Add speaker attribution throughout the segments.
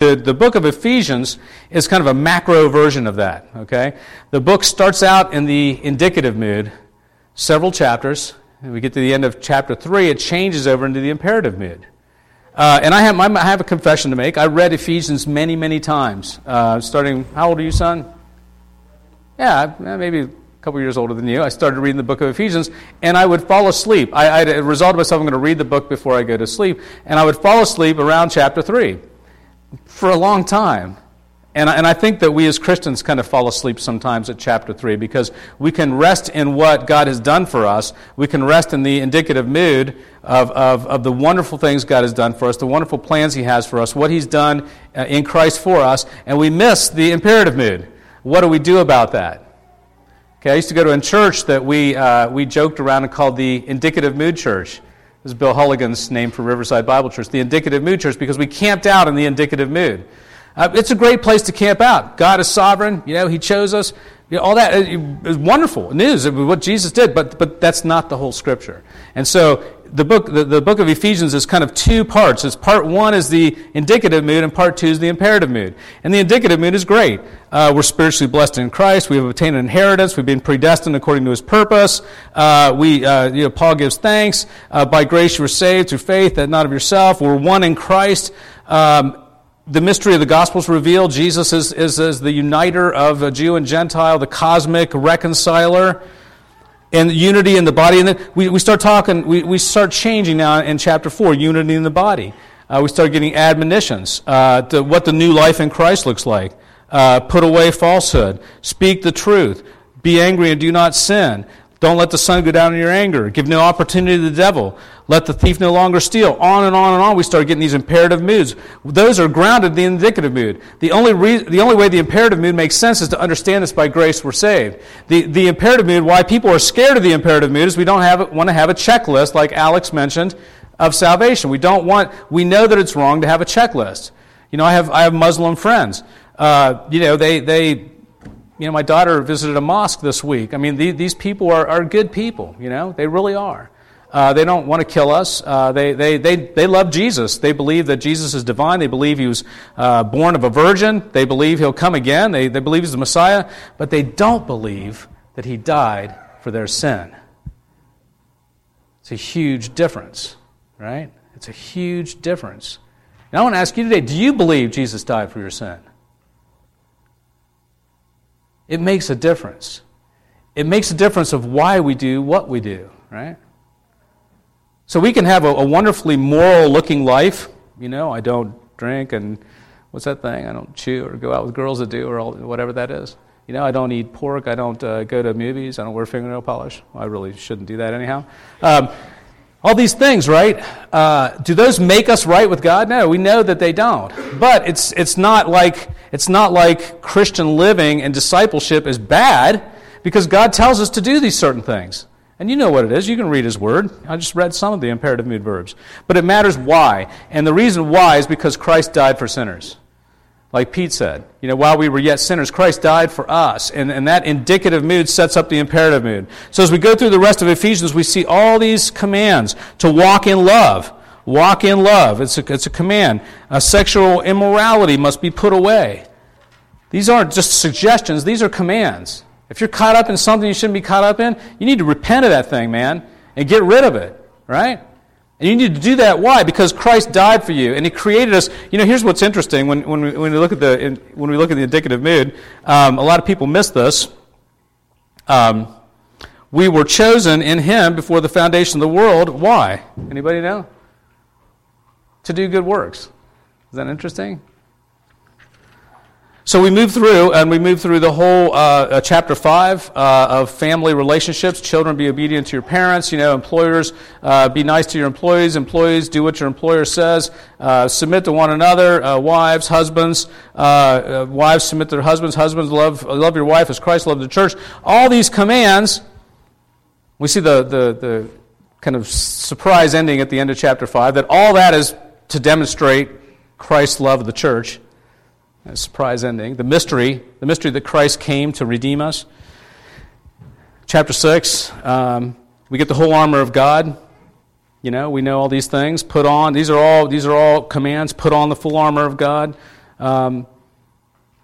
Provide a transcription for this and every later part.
Speaker 1: The, the book of Ephesians is kind of a macro version of that, okay? The book starts out in the indicative mood, several chapters. And we get to the end of chapter 3, it changes over into the imperative mood. Uh, and I have, I have a confession to make. I read Ephesians many, many times, uh, starting, how old are you, son? Yeah, maybe a couple years older than you. I started reading the book of Ephesians, and I would fall asleep. I, I resolved myself I'm going to read the book before I go to sleep, and I would fall asleep around chapter 3 for a long time. And I, and I think that we as Christians kind of fall asleep sometimes at chapter 3 because we can rest in what God has done for us. We can rest in the indicative mood of, of, of the wonderful things God has done for us, the wonderful plans He has for us, what He's done uh, in Christ for us, and we miss the imperative mood. What do we do about that? Okay, I used to go to a church that we, uh, we joked around and called the indicative mood church. This is Bill Hulligan's name for Riverside Bible Church, the indicative mood church, because we camped out in the indicative mood. Uh, it's a great place to camp out. God is sovereign. You know, He chose us. You know, all that is wonderful news of what Jesus did, but, but that's not the whole Scripture. And so the book, the, the book of Ephesians is kind of two parts. It's part one is the indicative mood, and part two is the imperative mood. And the indicative mood is great. Uh, we're spiritually blessed in Christ. We have obtained an inheritance. We've been predestined according to His purpose. Uh, we, uh, you know, Paul gives thanks. Uh, by grace you were saved through faith, that not of yourself. We're one in Christ. Um, the mystery of the gospel is revealed. Jesus is, is, is the uniter of Jew and Gentile, the cosmic reconciler and unity in the body. And then we, we start talking, we, we start changing now in chapter 4, unity in the body. Uh, we start getting admonitions uh, to what the new life in Christ looks like. Uh, put away falsehood. Speak the truth. Be angry and do not sin. Don't let the sun go down in your anger. Give no opportunity to the devil. Let the thief no longer steal. On and on and on, we start getting these imperative moods. Those are grounded in the indicative mood. The only, re- the only way the imperative mood makes sense is to understand this by grace we're saved. The, the imperative mood, why people are scared of the imperative mood, is we don't have, want to have a checklist, like Alex mentioned, of salvation. We don't want, we know that it's wrong to have a checklist. You know, I have, I have Muslim friends. Uh, you know, they, they, you know, my daughter visited a mosque this week. I mean, the, these people are, are good people, you know, they really are. Uh, they don't want to kill us. Uh, they, they, they, they love Jesus. They believe that Jesus is divine. They believe he was uh, born of a virgin. They believe he'll come again. They, they believe he's the Messiah. But they don't believe that he died for their sin. It's a huge difference, right? It's a huge difference. Now, I want to ask you today do you believe Jesus died for your sin? It makes a difference. It makes a difference of why we do what we do, right? So we can have a, a wonderfully moral looking life. You know, I don't drink and what's that thing? I don't chew or go out with girls that do or all, whatever that is. You know, I don't eat pork. I don't uh, go to movies. I don't wear fingernail polish. Well, I really shouldn't do that anyhow. Um, all these things, right? Uh, do those make us right with God? No, we know that they don't. But it's, it's not like it's not like Christian living and discipleship is bad because God tells us to do these certain things. And you know what it is. You can read His Word. I just read some of the imperative mood verbs. But it matters why. And the reason why is because Christ died for sinners. Like Pete said, you know, while we were yet sinners, Christ died for us. And, and that indicative mood sets up the imperative mood. So as we go through the rest of Ephesians, we see all these commands to walk in love. Walk in love. It's a, it's a command. A sexual immorality must be put away. These aren't just suggestions, these are commands. If you're caught up in something you shouldn't be caught up in, you need to repent of that thing, man, and get rid of it, right? And you need to do that. Why? Because Christ died for you, and He created us. You know, here's what's interesting when, when, we, when we look at the in, when we look at the indicative mood. Um, a lot of people miss this. Um, we were chosen in Him before the foundation of the world. Why? Anybody know? To do good works. Is that interesting? So we move through, and we move through the whole uh, uh, chapter five uh, of family relationships. Children, be obedient to your parents. You know, employers, uh, be nice to your employees. Employees, do what your employer says. Uh, submit to one another. Uh, wives, husbands, wives submit to their husbands. Husbands, love love your wife as Christ loved the church. All these commands. We see the the, the kind of surprise ending at the end of chapter five. That all that is to demonstrate Christ's love of the church. A surprise ending. The mystery, the mystery that Christ came to redeem us. Chapter 6, um, we get the whole armor of God. You know, we know all these things. Put on, these are all, these are all commands. Put on the full armor of God. Um,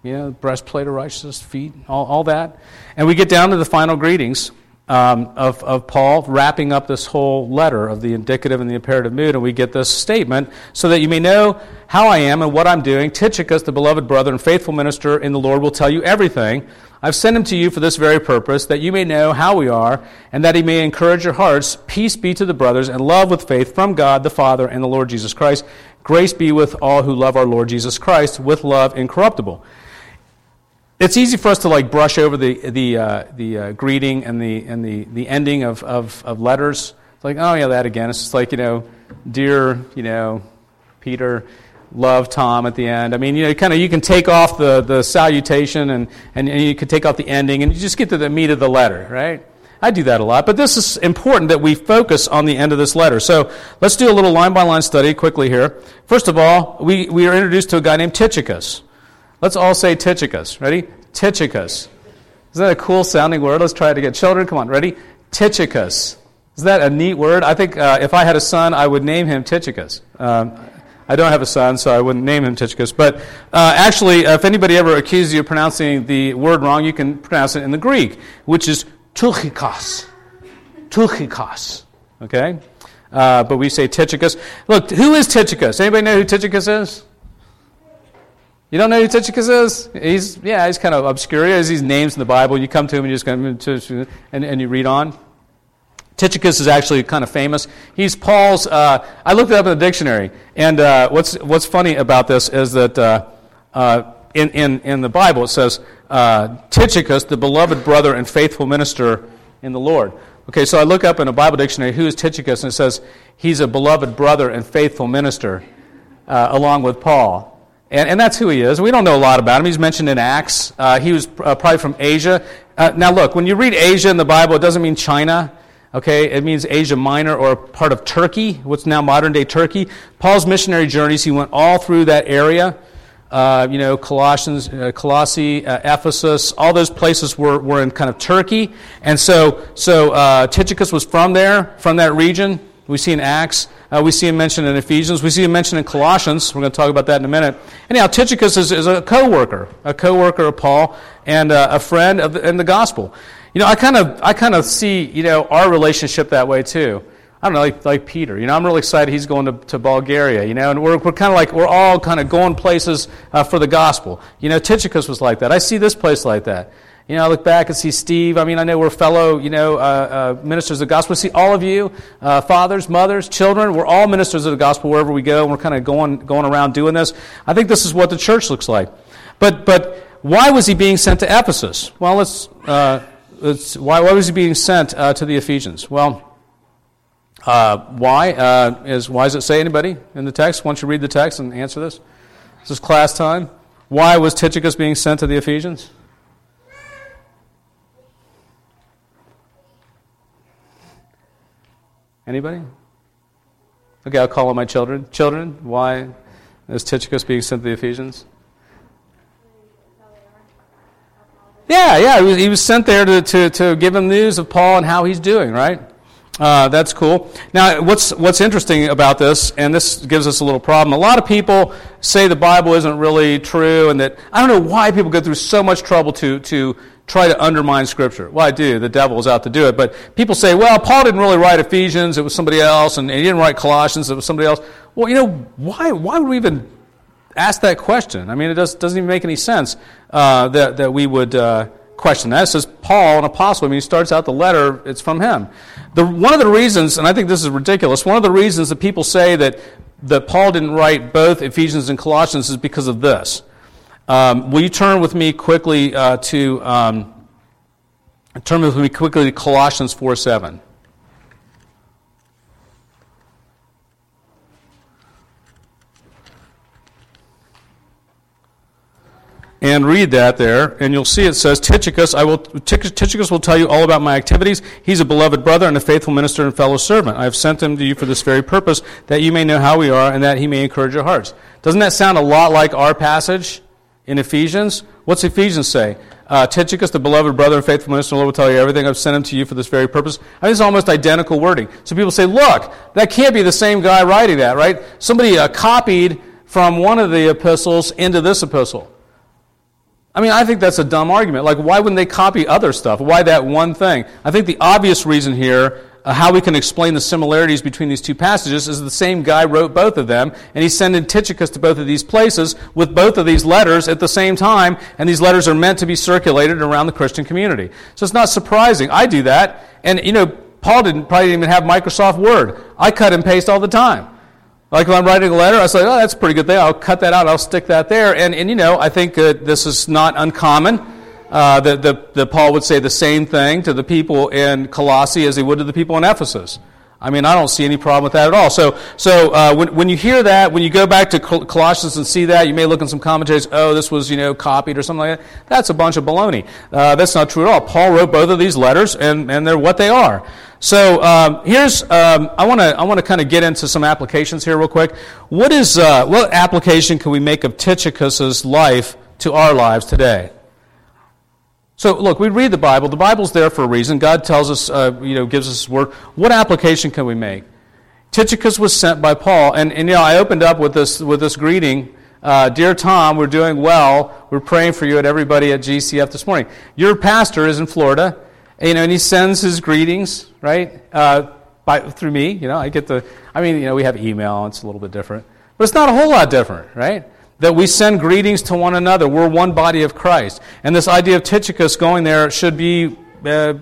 Speaker 1: you know, breastplate of righteousness, feet, all, all that. And we get down to the final greetings um, of, of Paul, wrapping up this whole letter of the indicative and the imperative mood, and we get this statement so that you may know how I am and what I'm doing. Tychicus, the beloved brother and faithful minister in the Lord, will tell you everything. I've sent him to you for this very purpose, that you may know how we are, and that he may encourage your hearts. Peace be to the brothers, and love with faith from God the Father and the Lord Jesus Christ. Grace be with all who love our Lord Jesus Christ with love incorruptible it's easy for us to like brush over the the uh, the uh, greeting and the and the the ending of, of, of letters. It's like, oh yeah, that again. It's just like you know, dear, you know, Peter, love Tom at the end. I mean, you know, kind of you can take off the, the salutation and, and, and you can take off the ending and you just get to the meat of the letter, right? I do that a lot, but this is important that we focus on the end of this letter. So let's do a little line by line study quickly here. First of all, we, we are introduced to a guy named Tychicus. Let's all say Tychicus. Ready? Tychicus. Isn't that a cool sounding word? Let's try it again. Children, come on. Ready? Tychicus. Isn't that a neat word? I think uh, if I had a son, I would name him Tychicus. Um, I don't have a son, so I wouldn't name him Tychicus. But uh, actually, if anybody ever accuses you of pronouncing the word wrong, you can pronounce it in the Greek, which is Tuchikos. Tuchikos. Okay? Uh, but we say Tychicus. Look, who is Tychicus? Anybody know who Tychicus is? You don't know who Tychicus is? He's yeah, he's kind of obscure. He has these names in the Bible. You come to him and you just kind of, and, and you read on. Tychicus is actually kind of famous. He's Paul's. Uh, I looked it up in the dictionary, and uh, what's what's funny about this is that uh, uh in, in in the Bible it says uh, Tychicus, the beloved brother and faithful minister in the Lord. Okay, so I look up in a Bible dictionary who is Tychicus, and it says he's a beloved brother and faithful minister, uh, along with Paul. And, and that's who he is. We don't know a lot about him. He's mentioned in Acts. Uh, he was uh, probably from Asia. Uh, now, look, when you read Asia in the Bible, it doesn't mean China. Okay, it means Asia Minor or part of Turkey, what's now modern day Turkey. Paul's missionary journeys, he went all through that area. Uh, you know, Colossians, uh, Colossae, uh, Ephesus, all those places were, were in kind of Turkey. And so, so uh, Tychicus was from there, from that region. We see in Acts. Uh, we see him mentioned in Ephesians. We see him mentioned in Colossians. We're going to talk about that in a minute. Anyhow, Tychicus is, is a co-worker, a co-worker of Paul, and uh, a friend of the, in the gospel. You know, I kind of I kind of see you know our relationship that way too. I don't know, like, like Peter. You know, I'm really excited he's going to, to Bulgaria, you know, and we're, we're kind of like, we're all kind of going places uh, for the gospel. You know, Tychicus was like that. I see this place like that. You know, I look back and see Steve. I mean, I know we're fellow, you know, uh, uh, ministers of the gospel. see all of you, uh, fathers, mothers, children. We're all ministers of the gospel wherever we go. And we're kind of going, going around doing this. I think this is what the church looks like. But, but why was he being sent to Ephesus? Well, let's, uh, let's why, why was he being sent uh, to the Ephesians? Well, uh, why is why does it say anybody in the text? Why don't you read the text and answer this? This is class time. Why was Tychicus being sent to the Ephesians? Anybody? Okay, I'll call on my children. Children, why is Tychicus being sent to the Ephesians? Yeah, yeah, he was, he was sent there to, to, to give him news of Paul and how he's doing, right? Uh, that's cool. Now, what's what's interesting about this, and this gives us a little problem. A lot of people say the Bible isn't really true, and that I don't know why people go through so much trouble to to try to undermine Scripture. Well, I do. The devil is out to do it. But people say, well, Paul didn't really write Ephesians, it was somebody else, and he didn't write Colossians, it was somebody else. Well, you know, why, why would we even ask that question? I mean, it does, doesn't even make any sense uh, that, that we would uh, question that. It says Paul, an apostle, I mean, he starts out the letter, it's from him. The, one of the reasons, and I think this is ridiculous, one of the reasons that people say that, that Paul didn't write both Ephesians and Colossians is because of this. Um, will you turn with me quickly uh, to um, turn with me quickly to Colossians four seven. And read that there, and you'll see it says, Tychicus, I will, Tychicus will tell you all about my activities. He's a beloved brother and a faithful minister and fellow servant. I have sent him to you for this very purpose, that you may know how we are and that he may encourage your hearts. Doesn't that sound a lot like our passage? in Ephesians. What's Ephesians say? Uh, Tychicus, the beloved brother and faithful minister, the Lord will tell you everything. I've sent him to you for this very purpose. I mean, it's almost identical wording. So people say, look, that can't be the same guy writing that, right? Somebody uh, copied from one of the epistles into this epistle? I mean, I think that's a dumb argument. Like, why wouldn't they copy other stuff? Why that one thing? I think the obvious reason here, uh, how we can explain the similarities between these two passages, is the same guy wrote both of them, and he's sending Tychicus to both of these places with both of these letters at the same time, and these letters are meant to be circulated around the Christian community. So it's not surprising. I do that, and, you know, Paul didn't probably didn't even have Microsoft Word. I cut and paste all the time. Like if I'm writing a letter, I say, oh, that's a pretty good thing. I'll cut that out. I'll stick that there. And, and you know, I think uh, this is not uncommon. Uh, that, the, the Paul would say the same thing to the people in Colossae as he would to the people in Ephesus. I mean, I don't see any problem with that at all. So, so uh, when, when you hear that, when you go back to Colossians and see that, you may look in some commentaries, oh, this was, you know, copied or something like that. That's a bunch of baloney. Uh, that's not true at all. Paul wrote both of these letters, and, and they're what they are. So um, here's um, I want to I want to kind of get into some applications here real quick. What is uh, what application can we make of Tychicus's life to our lives today? So look, we read the Bible. The Bible's there for a reason. God tells us, uh, you know, gives us His word. What application can we make? Tychicus was sent by Paul, and, and you know I opened up with this with this greeting. Uh, Dear Tom, we're doing well. We're praying for you and everybody at GCF this morning. Your pastor is in Florida. You know, and he sends his greetings, right, uh, by, through me. You know, I get the, I mean, you know, we have email, it's a little bit different. But it's not a whole lot different, right? That we send greetings to one another. We're one body of Christ. And this idea of Tychicus going there should be uh,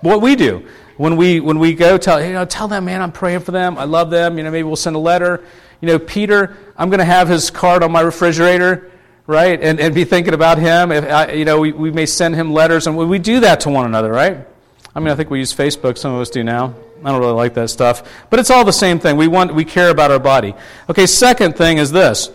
Speaker 1: what we do. When we, when we go tell, you know, tell them, man, I'm praying for them. I love them. You know, maybe we'll send a letter. You know, Peter, I'm going to have his card on my refrigerator right? And, and be thinking about him. If, I, you know, we, we may send him letters, and we do that to one another, right? I mean, I think we use Facebook. Some of us do now. I don't really like that stuff, but it's all the same thing. We want, we care about our body. Okay. Second thing is this.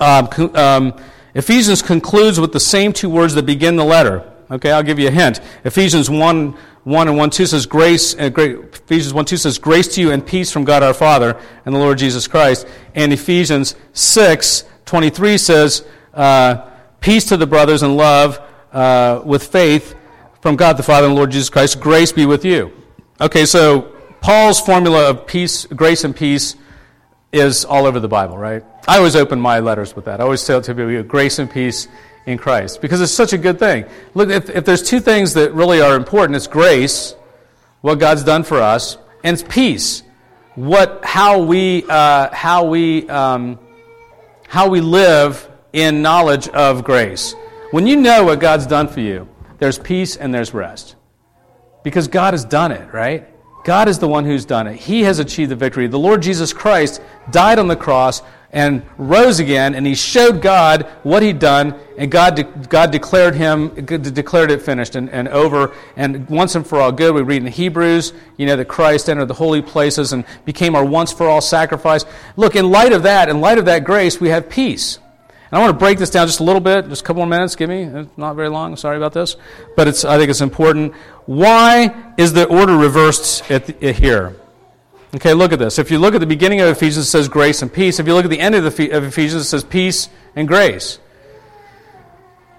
Speaker 1: Um, um, Ephesians concludes with the same two words that begin the letter. Okay, I'll give you a hint. Ephesians 1, 1 and 1 2 says grace, uh, Ephesians 1 2 says grace to you and peace from God our Father and the Lord Jesus Christ. And Ephesians 6 23 says, uh, Peace to the brothers and love uh, with faith from God the Father and the Lord Jesus Christ. Grace be with you. Okay, so Paul's formula of peace, grace and peace is all over the Bible, right? I always open my letters with that. I always tell people grace and peace in Christ because it's such a good thing. Look, if, if there's two things that really are important, it's grace, what God's done for us, and it's peace, what how we uh, how we um, how we live in knowledge of grace. When you know what God's done for you, there's peace and there's rest. Because God has done it, right? God is the one who's done it. He has achieved the victory. The Lord Jesus Christ died on the cross and rose again, and he showed God what he'd done, and God, de- God declared him, declared it finished and, and over, and once and for all good. We read in Hebrews, you know, that Christ entered the holy places and became our once for all sacrifice. Look, in light of that, in light of that grace, we have peace. And I want to break this down just a little bit, just a couple more minutes, give me. It's not very long, sorry about this. But it's, I think it's important. Why is the order reversed the, uh, here? Okay, look at this. If you look at the beginning of Ephesians, it says grace and peace. If you look at the end of, the, of Ephesians, it says peace and grace.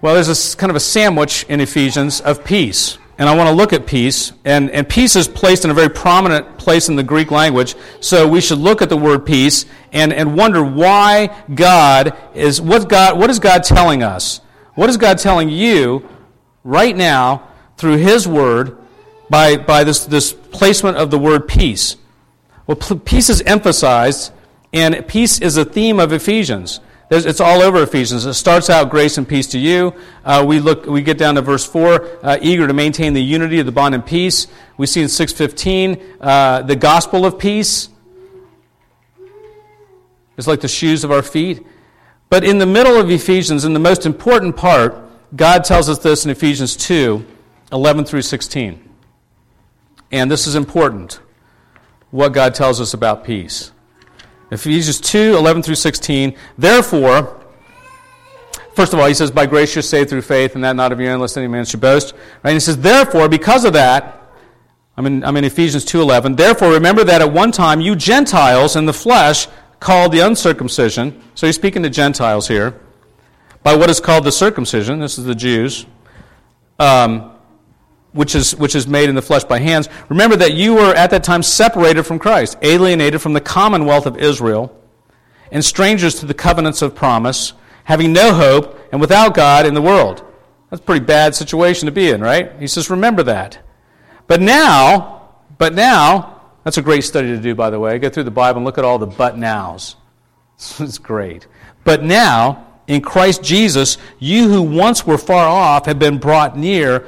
Speaker 1: Well, there's a kind of a sandwich in Ephesians of peace. And I want to look at peace. And, and peace is placed in a very prominent place in the Greek language. So we should look at the word peace and, and wonder why God is, what, God, what is God telling us? What is God telling you right now through His Word by, by this, this placement of the word peace? Well, peace is emphasized, and peace is a theme of Ephesians. There's, it's all over Ephesians. It starts out grace and peace to you. Uh, we look, we get down to verse four, uh, eager to maintain the unity of the bond and peace. We see in six fifteen uh, the gospel of peace. It's like the shoes of our feet. But in the middle of Ephesians, in the most important part, God tells us this in Ephesians 2 11 through 16. And this is important what God tells us about peace. Ephesians 2 11 through 16. Therefore, first of all, he says, By grace you're saved through faith, and that not of your own, lest any man should boast. Right? And he says, Therefore, because of that, I'm in, I'm in Ephesians 2.11. Therefore, remember that at one time you Gentiles in the flesh called the uncircumcision. So he's speaking to Gentiles here. By what is called the circumcision. This is the Jews. Um, which is, which is made in the flesh by hands. Remember that you were at that time separated from Christ, alienated from the commonwealth of Israel, and strangers to the covenants of promise, having no hope and without God in the world. That's a pretty bad situation to be in, right? He says, remember that. But now, but now, that's a great study to do, by the way. Go through the Bible and look at all the but nows. It's great. But now, in Christ Jesus, you who once were far off have been brought near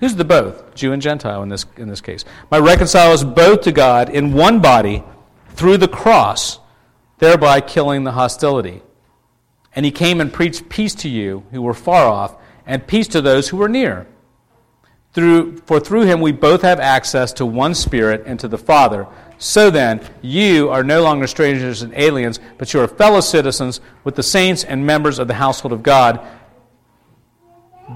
Speaker 1: Who's the both? Jew and Gentile in this, in this case. Might reconcile us both to God in one body through the cross, thereby killing the hostility. And he came and preached peace to you who were far off, and peace to those who were near. Through, for through him we both have access to one Spirit and to the Father. So then, you are no longer strangers and aliens, but you are fellow citizens with the saints and members of the household of God,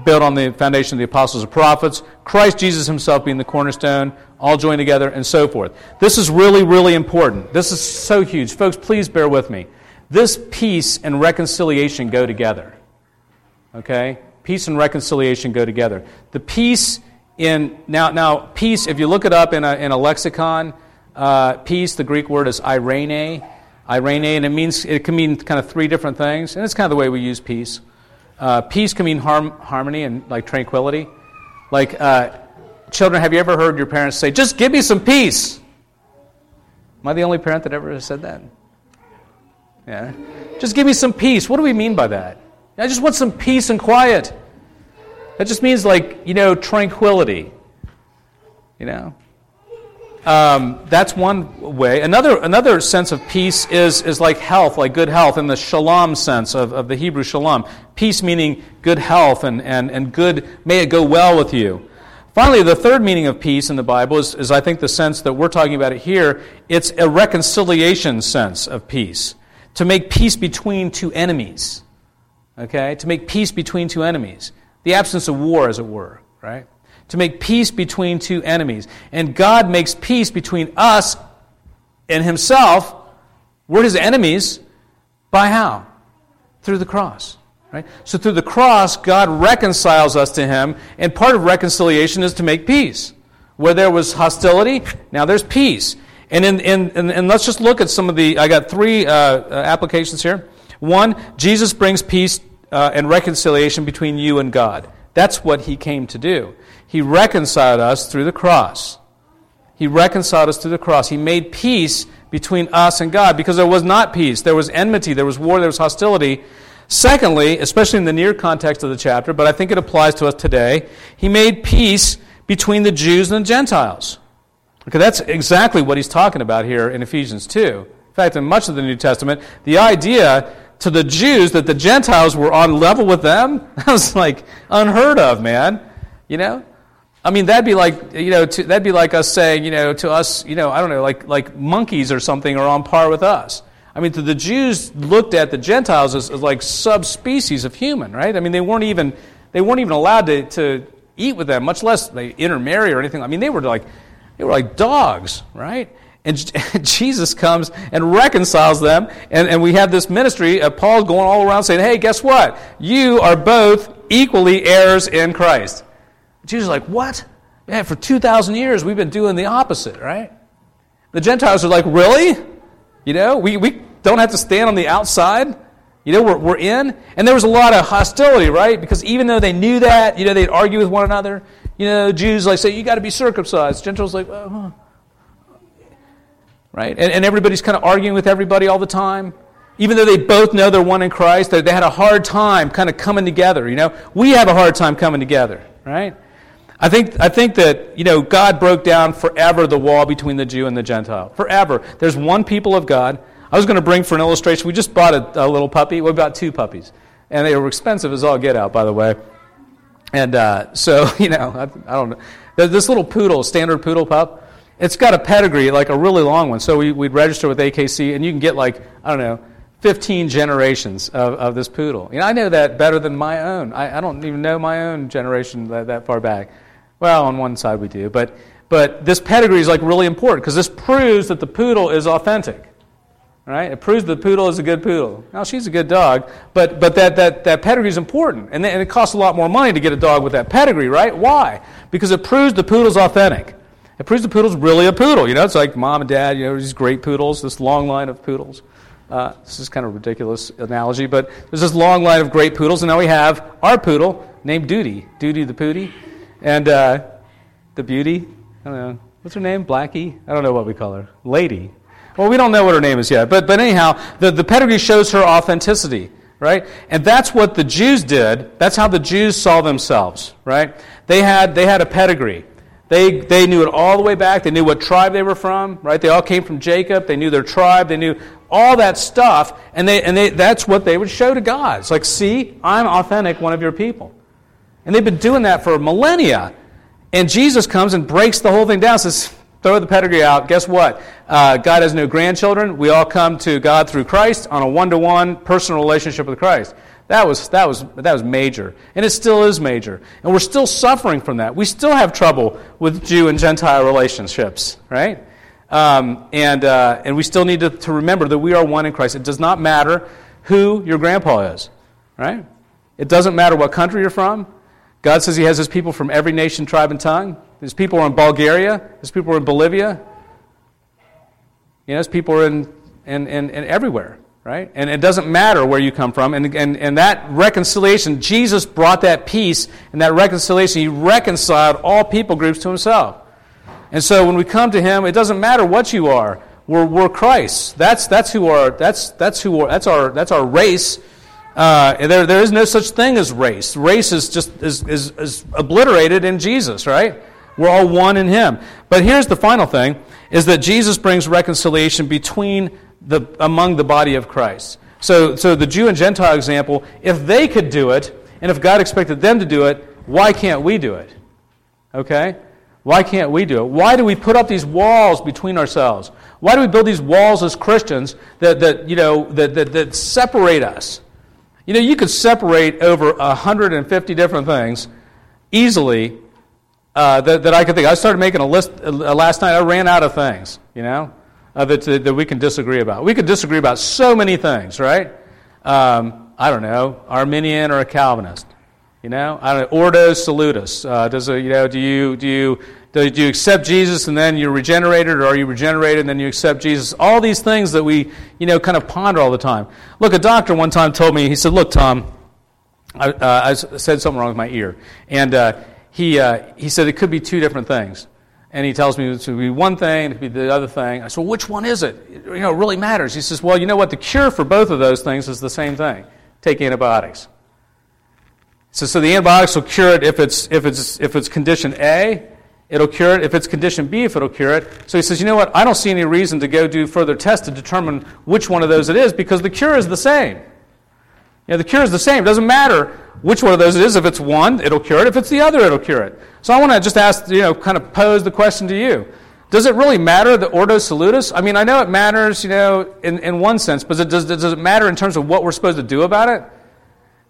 Speaker 1: built on the foundation of the apostles and prophets, Christ Jesus himself being the cornerstone, all joined together, and so forth. This is really, really important. This is so huge. Folks, please bear with me. This peace and reconciliation go together. Okay? Peace and reconciliation go together. The peace in now now peace if you look it up in a, in a lexicon uh, peace the greek word is irene irene and it means it can mean kind of three different things and it's kind of the way we use peace uh, peace can mean harm, harmony and like tranquility. Like uh, children have you ever heard your parents say just give me some peace am i the only parent that ever said that? Yeah. Just give me some peace. What do we mean by that? I just want some peace and quiet. That just means like, you know, tranquility. You know? Um, that's one way. Another, another sense of peace is, is like health, like good health, in the shalom sense of, of the Hebrew shalom. Peace meaning good health and, and, and good, may it go well with you. Finally, the third meaning of peace in the Bible is, is, I think, the sense that we're talking about it here. It's a reconciliation sense of peace. To make peace between two enemies. Okay? To make peace between two enemies the absence of war, as it were, right? To make peace between two enemies. And God makes peace between us and Himself. We're His enemies. By how? Through the cross. Right? So through the cross, God reconciles us to Him, and part of reconciliation is to make peace. Where there was hostility, now there's peace. And, in, in, in and let's just look at some of the, I got three uh, uh, applications here. One, Jesus brings peace uh, and reconciliation between you and God. That's what he came to do. He reconciled us through the cross. He reconciled us through the cross. He made peace between us and God because there was not peace. There was enmity, there was war, there was hostility. Secondly, especially in the near context of the chapter, but I think it applies to us today, he made peace between the Jews and the Gentiles. Okay, that's exactly what he's talking about here in Ephesians 2. In fact, in much of the New Testament, the idea to the Jews that the Gentiles were on level with them, that was like unheard of, man. You know? I mean, that'd be like, you know, to, that'd be like us saying, you know, to us, you know, I don't know, like, like monkeys or something are on par with us. I mean, the Jews looked at the Gentiles as, as like subspecies of human, right? I mean, they weren't even, they weren't even allowed to, to eat with them, much less they intermarry or anything. I mean, they were like, they were like dogs, right? And Jesus comes and reconciles them. And, and we have this ministry of Paul going all around saying, hey, guess what? You are both equally heirs in Christ. Jesus is like, what? Man, for 2,000 years we've been doing the opposite, right? The Gentiles are like, really? You know, we, we don't have to stand on the outside. You know, we're, we're in. And there was a lot of hostility, right? Because even though they knew that, you know, they'd argue with one another. You know, Jews like say, you got to be circumcised. Gentiles like, oh, huh right? And, and everybody's kind of arguing with everybody all the time. Even though they both know they're one in Christ, they, they had a hard time kind of coming together, you know? We have a hard time coming together, right? I think, I think that, you know, God broke down forever the wall between the Jew and the Gentile. Forever. There's one people of God. I was going to bring for an illustration, we just bought a, a little puppy. We bought two puppies. And they were expensive as all get out, by the way. And uh, so, you know, I, I don't know. This little poodle, standard poodle pup, it's got a pedigree, like a really long one. So we, would register with AKC, and you can get like, I don't know, 15 generations of, of this poodle. You know, I know that better than my own. I, I don't even know my own generation that, that far back. Well, on one side we do, but, but this pedigree is like really important because this proves that the poodle is authentic. Right? It proves the poodle is a good poodle. Now, she's a good dog, but, but that, that, that pedigree is important. And, and it costs a lot more money to get a dog with that pedigree, right? Why? Because it proves the poodle's authentic. It proves the poodle's really a poodle. You know, it's like mom and dad, you know, these great poodles, this long line of poodles. Uh, this is kind of a ridiculous analogy, but there's this long line of great poodles, and now we have our poodle named Duty, Duty the Pootie, and uh, the Beauty. I don't know. What's her name? Blackie? I don't know what we call her. Lady. Well, we don't know what her name is yet, but, but anyhow, the, the pedigree shows her authenticity, right? And that's what the Jews did. That's how the Jews saw themselves, right? They had, they had a pedigree. They, they knew it all the way back. They knew what tribe they were from, right? They all came from Jacob. They knew their tribe. They knew all that stuff. And, they, and they, that's what they would show to God. It's like, see, I'm authentic, one of your people. And they've been doing that for millennia. And Jesus comes and breaks the whole thing down, says, throw the pedigree out. Guess what? Uh, God has no grandchildren. We all come to God through Christ on a one to one personal relationship with Christ. That was, that, was, that was major. And it still is major. And we're still suffering from that. We still have trouble with Jew and Gentile relationships, right? Um, and, uh, and we still need to, to remember that we are one in Christ. It does not matter who your grandpa is, right? It doesn't matter what country you're from. God says He has His people from every nation, tribe, and tongue. His people are in Bulgaria. His people are in Bolivia. You know, His people are in, in, in, in everywhere right? And it doesn't matter where you come from. And, and, and that reconciliation, Jesus brought that peace and that reconciliation. He reconciled all people groups to himself. And so when we come to him, it doesn't matter what you are. We're, we're Christ. That's, that's who our, that's, that's who our, that's our, that's our race. Uh, there, there is no such thing as race. Race is just is, is, is obliterated in Jesus, right? We're all one in him. But here's the final thing is that Jesus brings reconciliation between the, among the body of Christ. So, so the Jew and Gentile example, if they could do it, and if God expected them to do it, why can't we do it? Okay? Why can't we do it? Why do we put up these walls between ourselves? Why do we build these walls as Christians that, that, you know, that, that, that separate us? You know, you could separate over 150 different things easily uh, that, that I could think. I started making a list uh, last night. I ran out of things, you know uh, that, that we can disagree about. We could disagree about so many things, right? Um, I don't know, Arminian or a Calvinist. You know, I don't know, Ordo Salutis. Uh, does a, you know, do you do you do you accept Jesus and then you're regenerated, or are you regenerated and then you accept Jesus? All these things that we you know kind of ponder all the time. Look, a doctor one time told me. He said, "Look, Tom, I, uh, I said something wrong with my ear," and uh, he uh, he said it could be two different things and he tells me to be one thing, to be the other thing. I said, well, which one is it? You know, it really matters. He says, well, you know what? The cure for both of those things is the same thing. Take antibiotics. So, so the antibiotics will cure it if it's, if, it's, if it's condition A, it'll cure it. If it's condition B, if it'll cure it. So he says, you know what? I don't see any reason to go do further tests to determine which one of those it is because the cure is the same. You know, the cure is the same. It doesn't matter which one of those it is. If it's one, it'll cure it. If it's the other, it'll cure it. So I want to just ask, you know, kind of pose the question to you. Does it really matter the Ordo Salutis? I mean, I know it matters, you know, in, in one sense, but does, does it matter in terms of what we're supposed to do about it?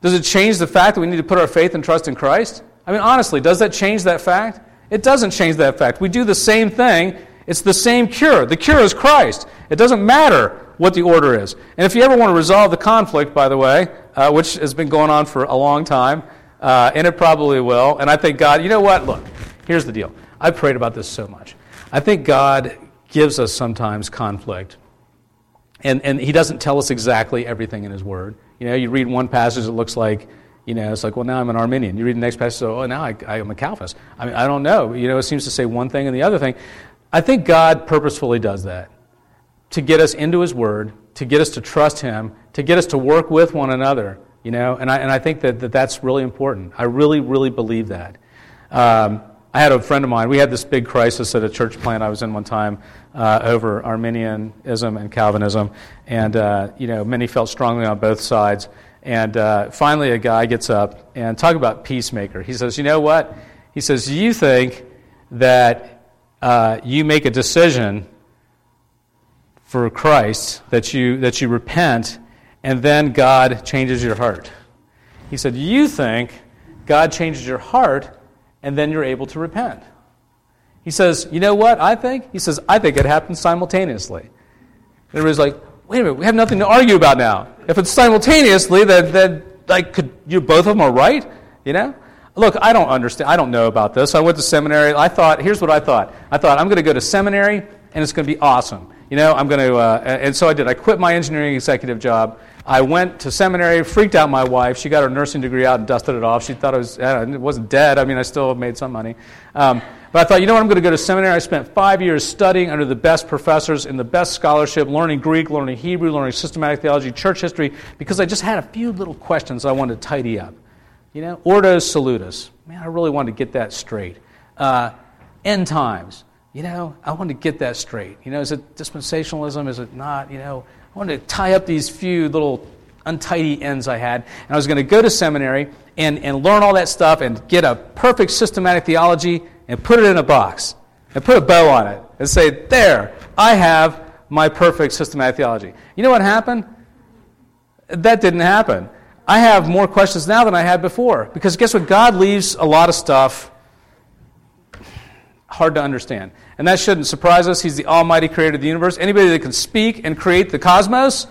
Speaker 1: Does it change the fact that we need to put our faith and trust in Christ? I mean, honestly, does that change that fact? It doesn't change that fact. We do the same thing. It's the same cure. The cure is Christ. It doesn't matter what the order is. And if you ever want to resolve the conflict, by the way, uh, which has been going on for a long time, uh, and it probably will, and I think God, you know what? Look, here's the deal. I've prayed about this so much. I think God gives us sometimes conflict. And, and he doesn't tell us exactly everything in his word. You know, you read one passage, it looks like, you know, it's like, well, now I'm an Arminian. You read the next passage, so, oh, now I, I am a Calvinist. I mean, I don't know. You know, it seems to say one thing and the other thing. I think God purposefully does that to get us into His Word, to get us to trust Him, to get us to work with one another. You know, and I, and I think that, that that's really important. I really, really believe that. Um, I had a friend of mine, we had this big crisis at a church plant I was in one time uh, over Arminianism and Calvinism, and, uh, you know, many felt strongly on both sides. And uh, finally, a guy gets up and talk about peacemaker. He says, You know what? He says, You think that uh, you make a decision for Christ, that you, that you repent, and then God changes your heart. He said, You think God changes your heart, and then you're able to repent. He says, You know what I think? He says, I think it happens simultaneously. Everybody's like, Wait a minute, we have nothing to argue about now. If it's simultaneously, then, then like, could you both of them are right? You know? Look, I don't understand. I don't know about this. I went to seminary. I thought, here's what I thought. I thought, I'm going to go to seminary, and it's going to be awesome. You know, I'm going to, uh, and so I did. I quit my engineering executive job. I went to seminary, freaked out my wife. She got her nursing degree out and dusted it off. She thought it was, it wasn't dead. I mean, I still made some money. Um, but I thought, you know what, I'm going to go to seminary. I spent five years studying under the best professors in the best scholarship, learning Greek, learning Hebrew, learning systematic theology, church history, because I just had a few little questions I wanted to tidy up. You know, Ordo Salutis. Man, I really wanted to get that straight. Uh, end times. You know, I wanted to get that straight. You know, is it dispensationalism? Is it not? You know, I wanted to tie up these few little untidy ends I had. And I was going to go to seminary and, and learn all that stuff and get a perfect systematic theology and put it in a box and put a bow on it and say, There, I have my perfect systematic theology. You know what happened? That didn't happen. I have more questions now than I had before. Because guess what? God leaves a lot of stuff hard to understand. And that shouldn't surprise us. He's the almighty creator of the universe. Anybody that can speak and create the cosmos,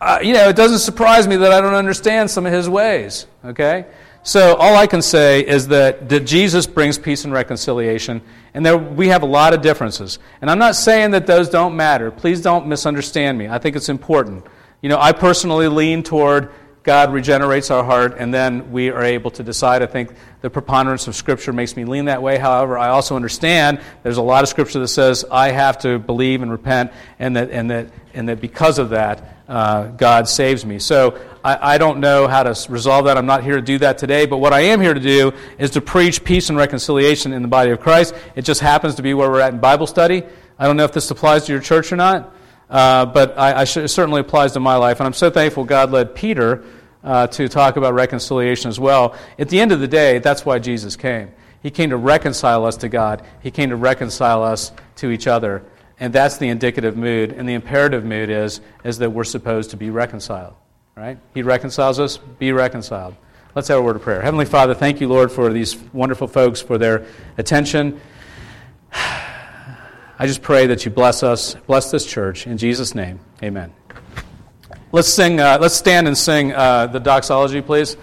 Speaker 1: uh, you know, it doesn't surprise me that I don't understand some of his ways. Okay? So all I can say is that, that Jesus brings peace and reconciliation, and there, we have a lot of differences. And I'm not saying that those don't matter. Please don't misunderstand me. I think it's important. You know, I personally lean toward God regenerates our heart, and then we are able to decide. I think the preponderance of Scripture makes me lean that way. However, I also understand there's a lot of Scripture that says I have to believe and repent, and that, and that, and that because of that, uh, God saves me. So I, I don't know how to resolve that. I'm not here to do that today, but what I am here to do is to preach peace and reconciliation in the body of Christ. It just happens to be where we're at in Bible study. I don't know if this applies to your church or not. Uh, but I, I it certainly applies to my life. And I'm so thankful God led Peter uh, to talk about reconciliation as well. At the end of the day, that's why Jesus came. He came to reconcile us to God, He came to reconcile us to each other. And that's the indicative mood. And the imperative mood is, is that we're supposed to be reconciled. Right? He reconciles us, be reconciled. Let's have a word of prayer. Heavenly Father, thank you, Lord, for these wonderful folks, for their attention. I just pray that you bless us, bless this church. In Jesus' name, amen. Let's sing, uh, let's stand and sing uh, the doxology, please.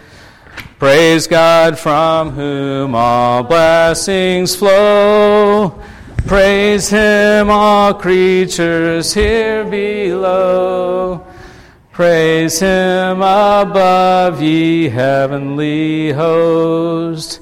Speaker 1: Praise God from whom all blessings flow. Praise him, all creatures here below. Praise him above, ye heavenly host.